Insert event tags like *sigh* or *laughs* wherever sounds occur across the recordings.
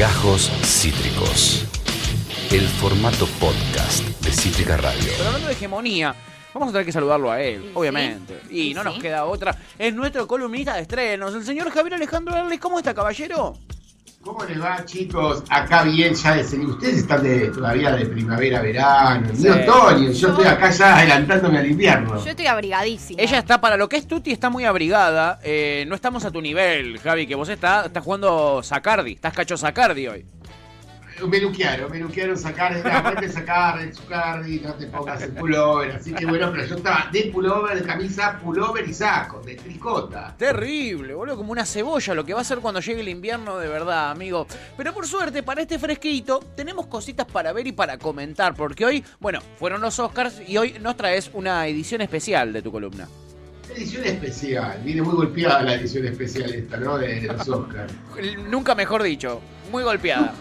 Gajos Cítricos. El formato podcast de Cítrica Radio. Pero hablando de hegemonía, vamos a tener que saludarlo a él, Sí, obviamente. sí. Y no nos queda otra. Es nuestro columnista de estrenos, el señor Javier Alejandro Erles. ¿Cómo está, caballero? ¿Cómo les va, chicos? Acá bien, ya de serie. Ustedes están de, todavía de primavera, verano, Sí. ni otoño. Yo Yo- estoy acá ya adelantándome al invierno. Yo estoy abrigadísima. Ella está para lo que es Tuti, está muy abrigada. Eh, no estamos a tu nivel, Javi, que vos estás, estás jugando Sacardi. Estás cacho Sacardi hoy. Me nuquearon, me nuquearon sacar, aparte sacar el Zucardi, no te pongas el pullover. Así que bueno, pero yo estaba de pullover, de camisa, pullover y saco, de tricota. Terrible, boludo, como una cebolla, lo que va a ser cuando llegue el invierno de verdad, amigo. Pero por suerte, para este fresquito, tenemos cositas para ver y para comentar, porque hoy, bueno, fueron los Oscars y hoy nos traes una edición especial de tu columna. Edición especial, viene muy golpeada la edición especial esta, ¿no? De, de los Oscars. Nunca mejor dicho, muy golpeada.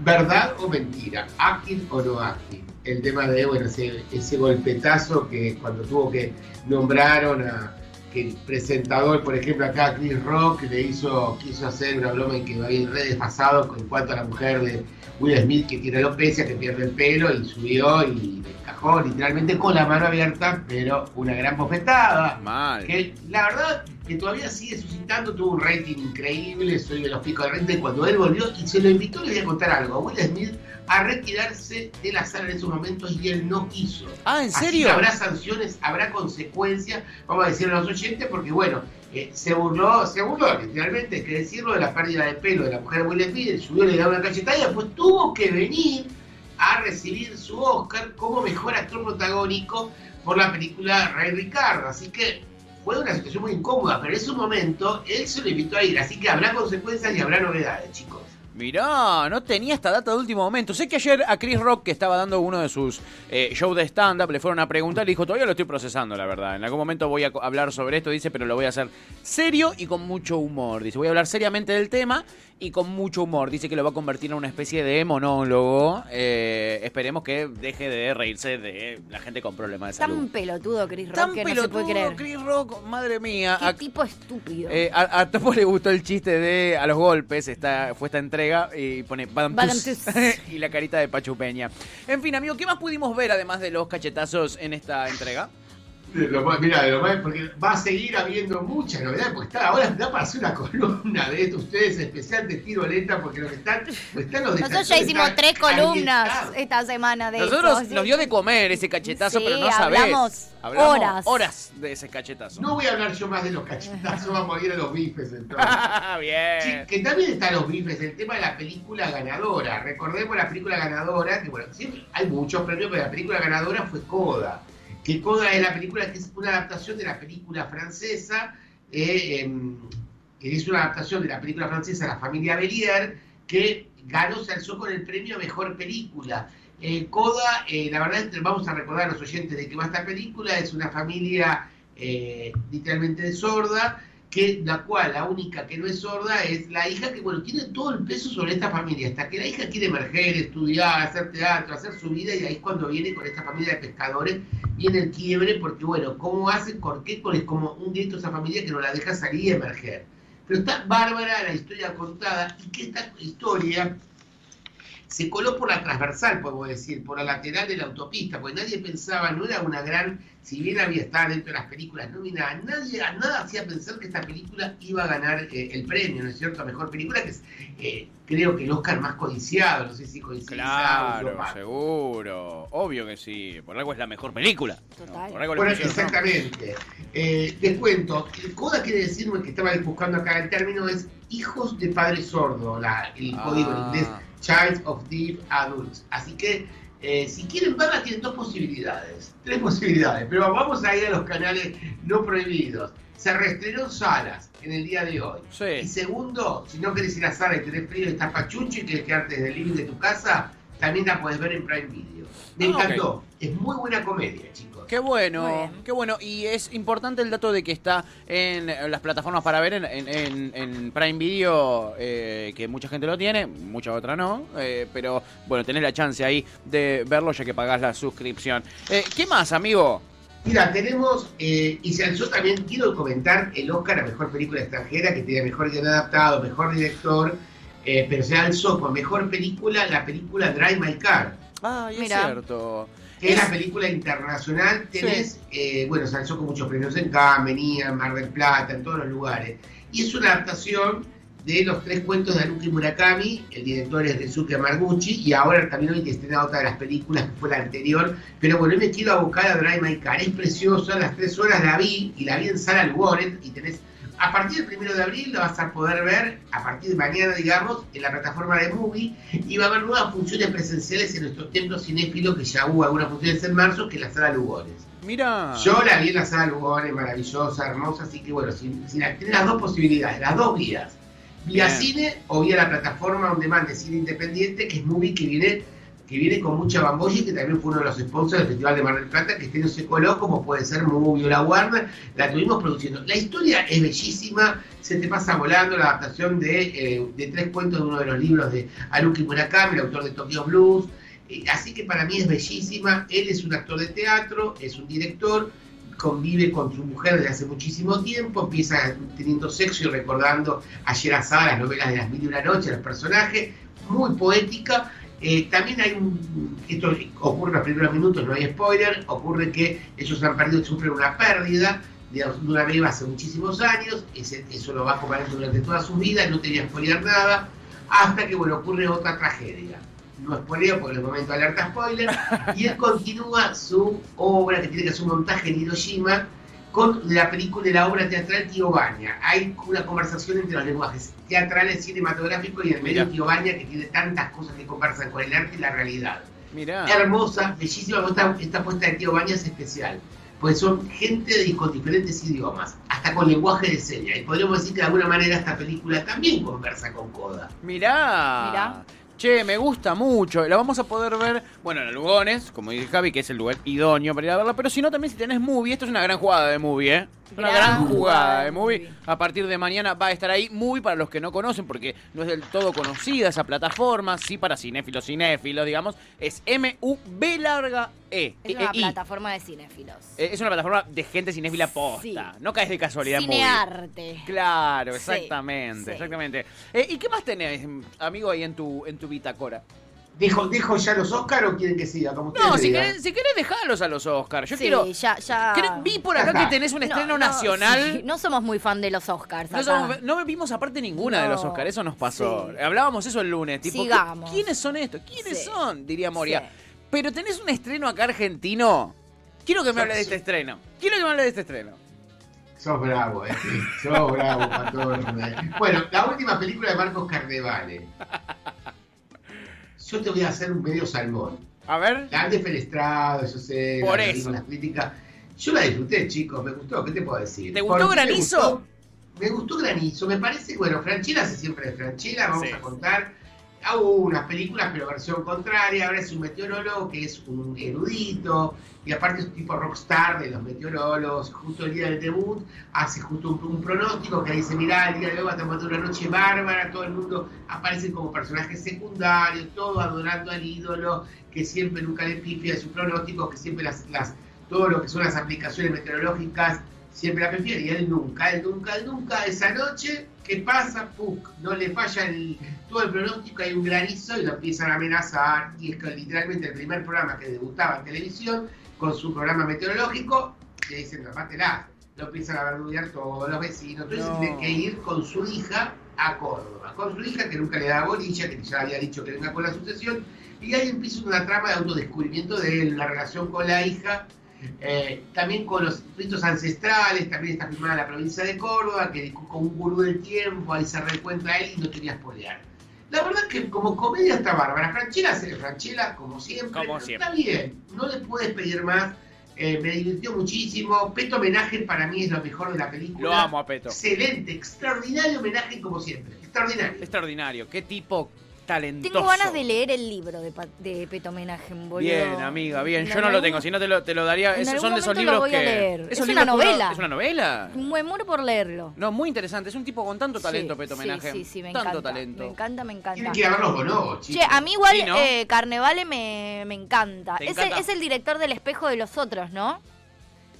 ¿Verdad o mentira? ¿Acting o no acting? El tema de, bueno, ese, ese golpetazo que cuando tuvo que nombraron a que el presentador, por ejemplo, acá Chris Rock le hizo, quiso hacer una broma en que va bien re desfasado en cuanto a la mujer de Will Smith que tiene alopecia, que pierde el pelo y subió y le encajó literalmente con la mano abierta, pero una gran bofetada Mal. que la verdad que todavía sigue suscitando, tuvo un rating increíble, soy de los picos de rating, cuando él volvió y se lo invitó, les voy a contar algo, a Will Smith a retirarse de la sala en esos momentos y él no quiso. Ah, ¿en Así serio? que habrá sanciones, habrá consecuencias, vamos a decirle a los oyentes, porque bueno, eh, se burló, se burló literalmente, hay que decirlo, de la pérdida de pelo de la mujer de Will Smith, subió, le dio una cachetada y después tuvo que venir a recibir su Oscar como mejor actor protagónico por la película Rey Ricardo. Así que fue una situación muy incómoda, pero en ese momento él se lo invitó a ir, así que habrá consecuencias y habrá novedades, chicos. Mirá, no tenía esta data de último momento. Sé que ayer a Chris Rock, que estaba dando uno de sus eh, shows de stand-up, le fueron a preguntar y dijo, todavía lo estoy procesando, la verdad. En algún momento voy a hablar sobre esto, dice, pero lo voy a hacer serio y con mucho humor. Dice, voy a hablar seriamente del tema y con mucho humor. Dice que lo va a convertir en una especie de monólogo. Eh, esperemos que deje de reírse de la gente con problemas de Tan salud. pelotudo, Chris Rock, Tan que no se pelotudo, puede creer. Chris Rock, madre mía. Qué A- tipo estúpido. eh, a, a Topo le gustó el chiste de a los golpes, esta, fue esta entrega y pone Badam Badam tus, tus. *laughs* y la carita de Pachu Peña. En fin, amigo, ¿qué más pudimos ver además de los cachetazos en esta entrega? Lo más- mirá, lo más- porque va a seguir habiendo muchas novedades, porque está, ahora da para hacer una columna de esto, ustedes especial de tiro lenta, porque lo que están, están los Nosotros ya hicimos están tres columnas esta semana de Nosotros eso. nos dio de comer ese cachetazo, Sí, pero no sabés. hablamos Hablamos horas. horas de ese cachetazo. No voy a hablar yo más de los cachetazos, *laughs* vamos a ir a los bifes entonces. *laughs* Sí, Bien. que también están los bifes, el tema de la película ganadora. Recordemos la película ganadora, que bueno, siempre hay muchos premios, pero la película ganadora fue Coda. Que Coda es la película que es una adaptación de la película francesa, eh, em, que es una adaptación de la película francesa La familia Bellier, que ganó, se alzó con el premio a Mejor Película. Eh, Coda, eh, la verdad vamos a recordar a los oyentes de que va esta película, es una familia eh, literalmente sorda, que la cual la única que no es sorda es la hija que bueno tiene todo el peso sobre esta familia hasta que la hija quiere emerger estudiar hacer teatro hacer su vida y ahí es cuando viene con esta familia de pescadores viene el quiebre porque bueno cómo hace por qué es como un grito a esa familia que no la deja salir y emerger. Pero está bárbara la historia contada y que esta historia se coló por la transversal, podemos decir, por la lateral de la autopista, porque nadie pensaba, no era una gran, si bien había estado dentro de las películas nominadas, nadie, a nada hacía pensar que esta película iba a ganar eh, el premio, ¿no es cierto? A mejor película, que es eh, creo que el Oscar más codiciado, no sé si coincide. Claro, seguro. Obvio que sí. Por algo es la mejor película. Total. Por algo Bueno, exactamente. Eh, les cuento, el CODA quiere decir, que estaba buscando acá el término, es hijos de padre sordo, la- el código en Ah. inglés, Child of Deaf Adults. Así que, eh, si quieren verla, tienen dos posibilidades, tres *laughs* posibilidades, pero vamos a ir a los canales no prohibidos. Se reestrenó en salas en el día de hoy. Sí. Y segundo, si no querés ir a sala y tenés frío y estás pachucho y querés quedarte desde el living de tu casa, también la puedes ver en Prime Video. Me Ah, ok. Es muy buena comedia, chicos. Qué bueno, qué bueno. Y es importante el dato de que está en eh, las plataformas para ver en, en- en- en Prime Video, eh, que mucha gente lo tiene, mucha otra no. eh, pero bueno, tenés la chance ahí de verlo ya que pagás la suscripción. Eh, ¿Qué más, amigo? Mira, tenemos, eh, y se alzó también, quiero comentar el Oscar a Mejor Película Extranjera, que tiene Mejor Guión Adaptado, Mejor Director, eh, pero se alzó con mejor película la película Drive My Car, Ah, y es Mira. cierto. Que es la película internacional. Tenés, eh, bueno, se alzó con muchos premios en Cannes, en Mar del Plata, en todos los lugares. Y es una adaptación de los tres cuentos de Haruki Murakami, el director es Ryusuke Marguchi, y ahora también hoy estrena otra de las películas que fue la anterior. Pero bueno, hoy me quiero abocar a Drive My Car, es preciosa, las tres horas la vi, y la vi en Sala Lugones, y tenés a partir del primero de abril la vas a poder ver, a partir de mañana, digamos, en la plataforma de Movie, y va a haber nuevas funciones presenciales en nuestro templo cinéfilo, que ya hubo algunas funciones en marzo, que es la sala Lugones. Mira. Yo la vi en la sala Lugones, maravillosa, hermosa, así que bueno, si, si la, tenés las dos posibilidades, las dos vías. Vía Bien. cine o vía la plataforma on demand de cine independiente, que es Movie, que viene que viene con mucha bambolla y que también fue uno de los sponsors del Festival de Mar del Plata, que este no se coló, como puede ser Movie o la Warner, la tuvimos produciendo. La historia es bellísima, se te pasa volando la adaptación de, eh, de tres cuentos de uno de los libros de Haruki Murakami, el autor de Tokyo Blues, Eh, así que para mí es bellísima, él es un actor de teatro, es un director, convive con su mujer desde hace muchísimo tiempo, empieza teniendo sexo y recordando a Sherazade, las novelas de las mil y una noches, los personajes, muy poética. Eh, también hay un, esto ocurre en los primeros minutos, no hay spoiler, ocurre que ellos han perdido, sufren una pérdida de una beba hace muchísimos años, eso lo va acompañando durante toda su vida, no tenía spoiler nada, hasta que bueno, ocurre otra tragedia. No spoileo porque en el momento alerta spoiler, y él continúa su obra que tiene que hacer un montaje en Hiroshima con la película y la obra teatral Tío Baña. Hay una conversación entre los lenguajes teatrales, cinematográficos y el medio Baña que tiene tantas cosas que conversan con el arte y la realidad. Mira. Hermosa, bellísima, esta, esta puesta de Tío Baña es especial. Pues son gente de, con diferentes idiomas, hasta con lenguaje de señas. Y podríamos decir que de alguna manera esta película también conversa con Coda. Mirá. Mirá. Che, me gusta mucho. La vamos a poder ver, bueno, en el Lugones, como dice Javi, que es el lugar idóneo para ir a verla. Pero si no, también si tenés movie, esto es una gran jugada de movie, ¿eh? Una Gran gran jugada de de movie. movie. A partir de mañana va a estar ahí movie para los que no conocen, porque no es del todo conocida esa plataforma. Sí, para cinéfilos, cinéfilos, digamos. Es M-U-B larga E. Es E- una E- plataforma de cinéfilos. Eh, Es una plataforma de gente cinéfila posta. Sí. No caes de casualidad en movie. Cinearte. Claro, exactamente, sí. exactamente. Eh, ¿Y qué más tenés, amigo, ahí en tu, en tu bitácora? ¿Dejo, ¿Dejo ya los Oscar o quieren que siga? Como No, si querés, si querés dejalos a los Oscars. Yo sí, quiero... ya, ya. Vi por acá que tenés un No, estreno no, nacional. sí, no somos muy fan de los Oscars. No, somos- no vimos aparte ninguna de los Oscars, eso nos pasó. sí. Hablábamos eso el lunes. Tipo, ¿qué- Sigamos. ¿Quiénes son estos? ¿Quiénes Sí. son? Diría Moria. Sí. Pero tenés un estreno acá argentino. Quiero que me hables de este estreno. Quiero que me hables de este estreno. Sos bravo, eh. Sos bravo. *laughs* Bueno, la última película de Marcos Carnevale. Yo te voy a hacer un medio salmón. A ver. La han defenestrado, yo sé, Por la- eso. las críticas. Yo la disfruté, chicos, me gustó, ¿qué te puedo decir? ¿Te gustó ¿Por qué me Granizo? gustó? Me gustó Granizo, me parece, bueno, Franchella hace siempre de Franchella, vamos Sí. a contar. Hago unas películas, pero versión contraria. Ahora es un meteorólogo que es un erudito y aparte es un tipo rockstar de los meteorólogos. Justo el día del debut hace justo un, pronóstico que dice: Mirá, el día de hoy va a tomar una noche bárbara. Todo el mundo aparecen como personajes secundarios, todo adorando al ídolo que siempre nunca le pifia de su pronóstico, que siempre las, las todo las aplicaciones meteorológicas siempre la prefiere y él nunca, él nunca, él nunca, esa noche, ¿qué pasa? Puc, no le falla el, todo el pronóstico, hay un granizo y lo empiezan a amenazar y es que literalmente el primer programa que debutaba en televisión con su programa meteorológico, le dicen, no, mátela, lo empiezan a verduguear todos los vecinos, entonces No. tiene que ir con su hija a Córdoba, con su hija que nunca le da bolilla, que ya había dicho que venga con la sucesión, y ahí empieza una trama de autodescubrimiento de él, la relación con la hija, eh, también con los ritos ancestrales, también está filmada la provincia de Córdoba, que con un gurú del tiempo, ahí se reencuentra él y no quería spoilear. La verdad es que como comedia está bárbara. Franchella se Franchella, como siempre, Como pero siempre. está bien, no le puedes pedir más. Eh, me divirtió muchísimo. Peto Homenaje para mí es lo mejor de la película. Lo amo a Peto. Excelente, extraordinario homenaje como siempre. Extraordinario. Extraordinario. Qué tipo talentoso. Tengo ganas de leer el libro de, Pa- de Peto Homenaje, boludo. Bien, amiga, bien. Yo no lo tengo, si no te lo, te lo daría. en Esos algún son de esos libros lo voy que. a leer. esos Es una uno- novela. ¿Es una novela? Me muero por leerlo. No, muy interesante. Es un tipo con tanto talento, Sí, Peto sí, Homenaje. Sí, sí, me tanto encanta. talento. Me encanta, me encanta. Tienen que ir a ver los bonobos, Che, chicos. a mí igual Sí, ¿no? eh, Carnevale me, me encanta. ¿Te Es el, es el director del espejo de los otros, ¿no?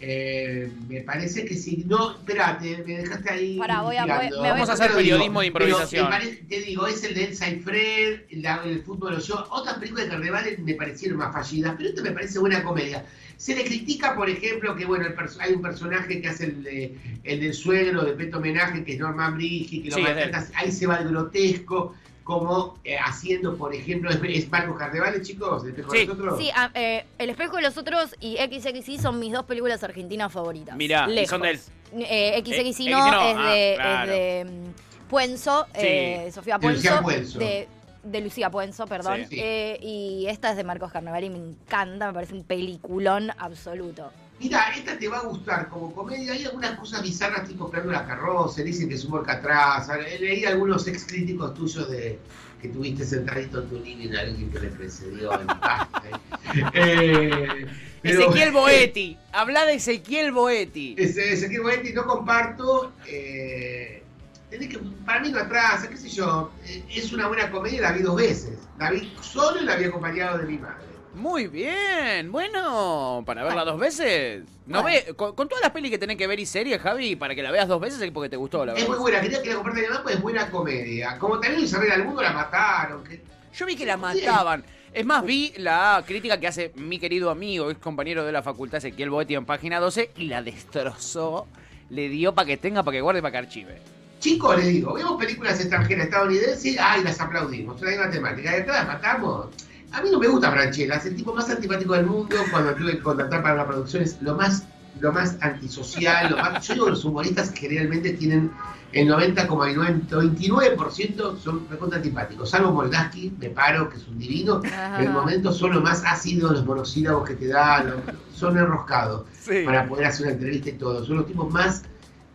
Eh, me parece que sí. No, espérate, me dejaste ahí. Pará, voy a- investigando. me voy a- Vamos a hacer lo digo, periodismo de improvisación. parece- te digo, es el de Elsa y Fred, la- el fútbol shows. Otras películas de carnaval me parecieron más fallidas, pero esta me parece buena comedia. Se le critica, por ejemplo, que bueno, el hay un personaje que hace el, de- el del suegro de Peto Homenaje, que es Norman Brigi, que lo Sí, él. maltrata. Ahí se va el grotesco, como eh, haciendo, por ejemplo, es, es Marcos Carnevale, chicos, el espejo de Sí. nosotros. Sí, a- eh, El espejo de los otros y XXI son mis dos películas argentinas favoritas. Mirá, y Lejos. son de él. Eh, XXI Eh, no, XXI no, es de, ah, claro. es de mm, Puenzo, Sí. eh, Sofía De Puenzo. Lucía Puenzo. De, de Lucía Puenzo, perdón. Sí. Sí. Eh, y esta es de Marcos Carnaval y me encanta, me parece un peliculón absoluto. Mira, esta te va a gustar como comedia. Hay algunas cosas bizarras, tipo la carroza, dicen que es humor atrás. Leí algunos ex críticos tuyos de que tuviste sentadito en tu living, alguien que le precedió en *laughs* eh, pero- Ezequiel Boetti. Habla de Ezequiel Boetti. Ese- Ezequiel Boetti no comparto. Eh, tenés que, para mí no atrasa, qué sé yo. eh, es una buena comedia, la vi dos veces. La vi solo y la vi acompañado de mi madre. Muy bien, bueno, para verla dos veces. No Bueno. ve, con, con todas las pelis que tenés que ver y series, Javi, para que la veas dos veces es porque te gustó, la Es muy verdad. buena, quería que la mi mamá, pues es buena comedia. Como también Isabel al mundo la mataron. que- Yo vi que la mataban. Es más, vi la crítica que hace mi querido amigo, ex compañero de la facultad, Ezequiel Boetti, en página 12, y la destrozó. Le dio para que tenga, para que guarde, para que archive. Chicos, les digo, vemos películas extranjeras estadounidenses, ay, las aplaudimos, la misma temática, las matamos. A mí no me gusta Franchella, es el tipo más antipático del mundo cuando tuve que contratar para una producción, es lo más, lo más antisocial, lo más... Yo digo, los humoristas generalmente tienen el 90,99% son recontra antipáticos, salvo Moldaski, me paro, que es un divino, Ajá. en el momento son los más ácidos, los monosílabos que te dan, son enroscados Sí. para poder hacer una entrevista y todo. Son los tipos más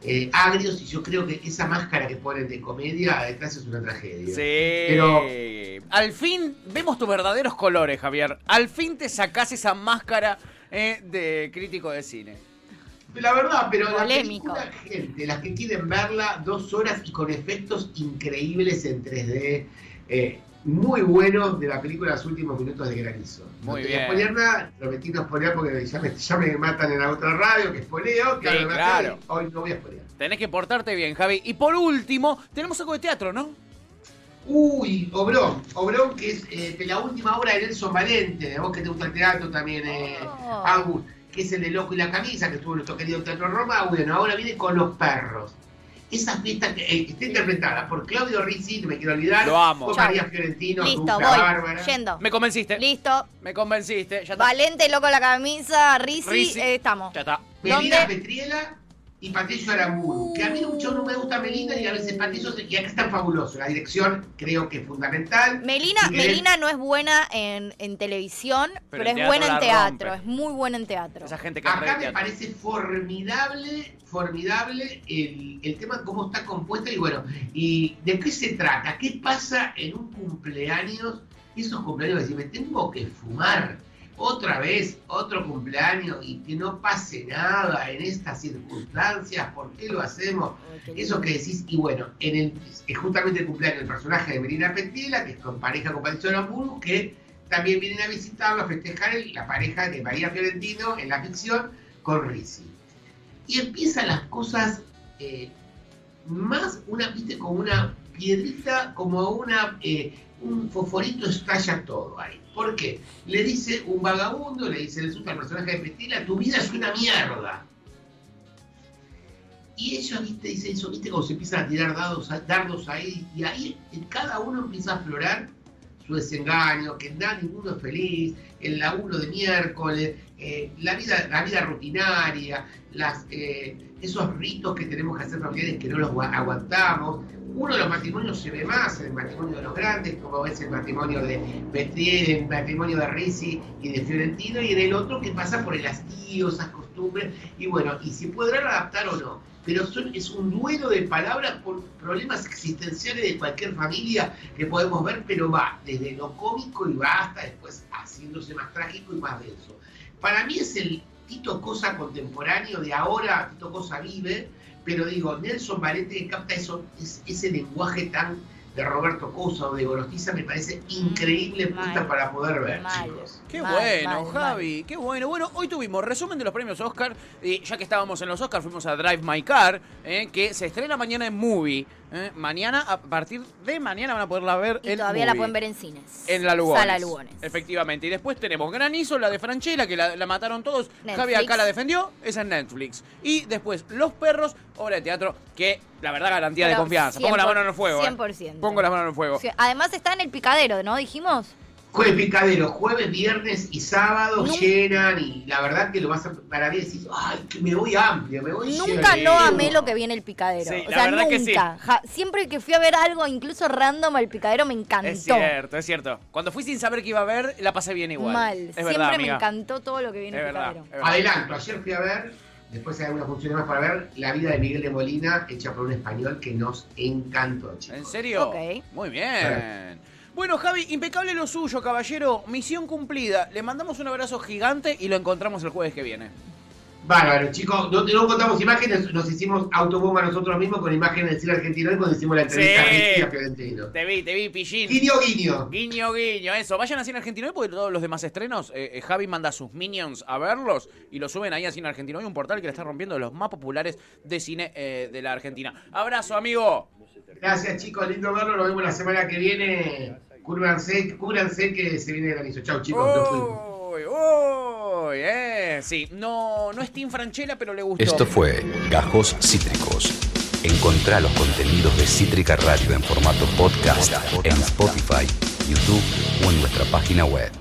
eh, agrios y yo creo que esa máscara que ponen de comedia detrás es una tragedia. Sí. Pero- Al fin vemos tus verdaderos colores, Javier. Al fin te sacás esa máscara eh, de crítico de cine. La verdad, pero la película, gente, las que quieren verla, dos horas y con efectos increíbles en 3D, eh, muy buenos de la película Los últimos minutos de granizo. Muy no te bien. voy a spoilear nada, prometí no spoilear porque ya me, ya me matan en la otra radio, que spoileo, que Sí, claro. matan, hoy no voy a spoilear. Tenés que portarte bien, Javi. Y por último, tenemos algo de teatro, ¿no? Uy, Obrón, Obrón que es eh, de la última obra de Nelson Valente, de vos que te gusta el teatro también, eh, Oh. Agus, que es el de Loco y la Camisa, que estuvo en nuestro querido Teatro Roma, bueno, ahora viene con los perros. Esa fiesta que eh, está interpretada por Claudio Rizzi, no me quiero olvidar, Lo amo. por Chau. María Fiorentino, Listo, voy. Bárbara. Yendo. Me convenciste. Listo. Me convenciste. Ya está. Valente, loco la camisa, Rizzi, Rizzi. eh, estamos. Ya está. Melina ¿Dónde? Petriela y Patricio Aramburu, que a mí mucho no me gusta Melina y a veces Patricio, y acá están fabulosos. La dirección creo que es fundamental. Melina, Si Melina no es buena en, en televisión, pero, en es buena en teatro, rompe. es muy buena en teatro. Esa gente que Acá me teatro. parece formidable, formidable el, el tema, cómo está compuesta y bueno, y de qué se trata, qué pasa en un cumpleaños, esos cumpleaños me tengo que fumar otra vez, otro cumpleaños y que no pase nada en estas circunstancias, ¿por qué lo hacemos? Eso que decís, y bueno, en el, es justamente el cumpleaños del personaje de Melina Petiela, que es con pareja con Patricio Aramburu, que también vienen a visitarlo, a festejar el- la pareja de María Fiorentino en la ficción con Rizzi. Y empiezan las cosas eh, más, una, viste, como una piedrita, como una, eh, un fosforito estalla todo ahí. ¿Por qué? Le dice un vagabundo, le dice el al personaje de Petiela, tu vida es una mierda. Y ella, viste, dice eso, viste, como se empiezan a tirar dados, dardos ahí, y ahí cada uno empieza a aflorar su desengaño, que nada, ninguno es feliz, el laburo de miércoles, eh, la, vida, la vida rutinaria, eh, esos ritos que tenemos que hacer familiares que no los gua- aguantamos. Uno de los matrimonios se ve más, en el matrimonio de los grandes, como es el matrimonio de Petriel, el matrimonio de Rizzi y de Fiorentino, y en el otro que pasa por el hastío, esas costumbres, y bueno, y si podrán adaptar o no. Pero es un duelo de palabras por problemas existenciales de cualquier familia que podemos ver, pero va desde lo cómico y va hasta después haciéndose más trágico y más denso. Para mí es el Tito Cosa contemporáneo de ahora, Tito Cosa vive, pero digo, Nelson Valente capta eso, es- ese lenguaje tan de Roberto Cosa o de Gorostiza me parece increíble Mal. puesta para poder ver, Mal. chicos. Qué Mal, bueno, mal, Javi, qué bueno. Bueno, hoy tuvimos resumen de los premios Oscar. Y ya que estábamos en los Oscar, fuimos a Drive My Car, eh, que se estrena mañana en Movie. Eh. Mañana, a partir de mañana van a poderla ver Y en todavía la pueden ver en cines. En la Lugones. Sala Lugones. Efectivamente. Y después tenemos Granizo, la de Franchella, que la, la mataron todos. Netflix. Javi acá la defendió, esa en Netflix. Y después Los Perros, obra de teatro, que la verdad garantía de confianza. Pongo la 100%, mano en el fuego. eh. 100%. Pongo la mano en el fuego. Además está en el picadero, ¿no? Dijimos. Jueves picadero, jueves, viernes y sábado llenan y la verdad que lo vas a para mí decís, ay, que me voy amplio, me voy Nunca no amé lo que viene el picadero. Sí, o la sea, verdad nunca. que sí. Ja- siempre que fui a ver algo, incluso random al picadero, me encantó. Es cierto, es cierto. Cuando fui sin saber que iba a ver, la pasé bien igual. Mal. Es siempre verdad, me amiga. encantó todo lo que viene Es el verdad, picadero. Adelanto, ayer fui a ver, después hay algunas funciones más para ver, La vida de Miguel de Molina, hecha por un español que nos encantó, chicos. ¿En serio? Ok. Muy bien. Bueno, Javi, impecable lo suyo, caballero. Misión cumplida. Le mandamos un abrazo gigante y lo encontramos el jueves que viene. Bárbaro, chicos, no, no contamos imágenes, nos hicimos autobomba nosotros mismos con imágenes del cine argentino y cuando hicimos la entrevista Sí. a Fiorentino. Te vi, te vi, pillín. Guiño, guiño. Guiño, guiño, eso. Vayan a Cine Argentino hoy porque todos los demás estrenos, eh, eh, Javi manda a sus minions a verlos y los suben ahí a Cine Argentino hoy, un portal que le está rompiendo de los más populares de cine eh, de la Argentina. Abrazo, amigo. Gracias, chicos, lindo verlo, nos vemos la semana que viene. Cúbranse, cúbranse que se viene el granizo. Chau, chicos. Uy, uy, eh. Sí, no, no es Team Franchella, pero le gustó. Esto fue Gajos Cítricos. Encontrá los contenidos de Cítrica Radio en formato podcast en Spotify, YouTube o en nuestra página web.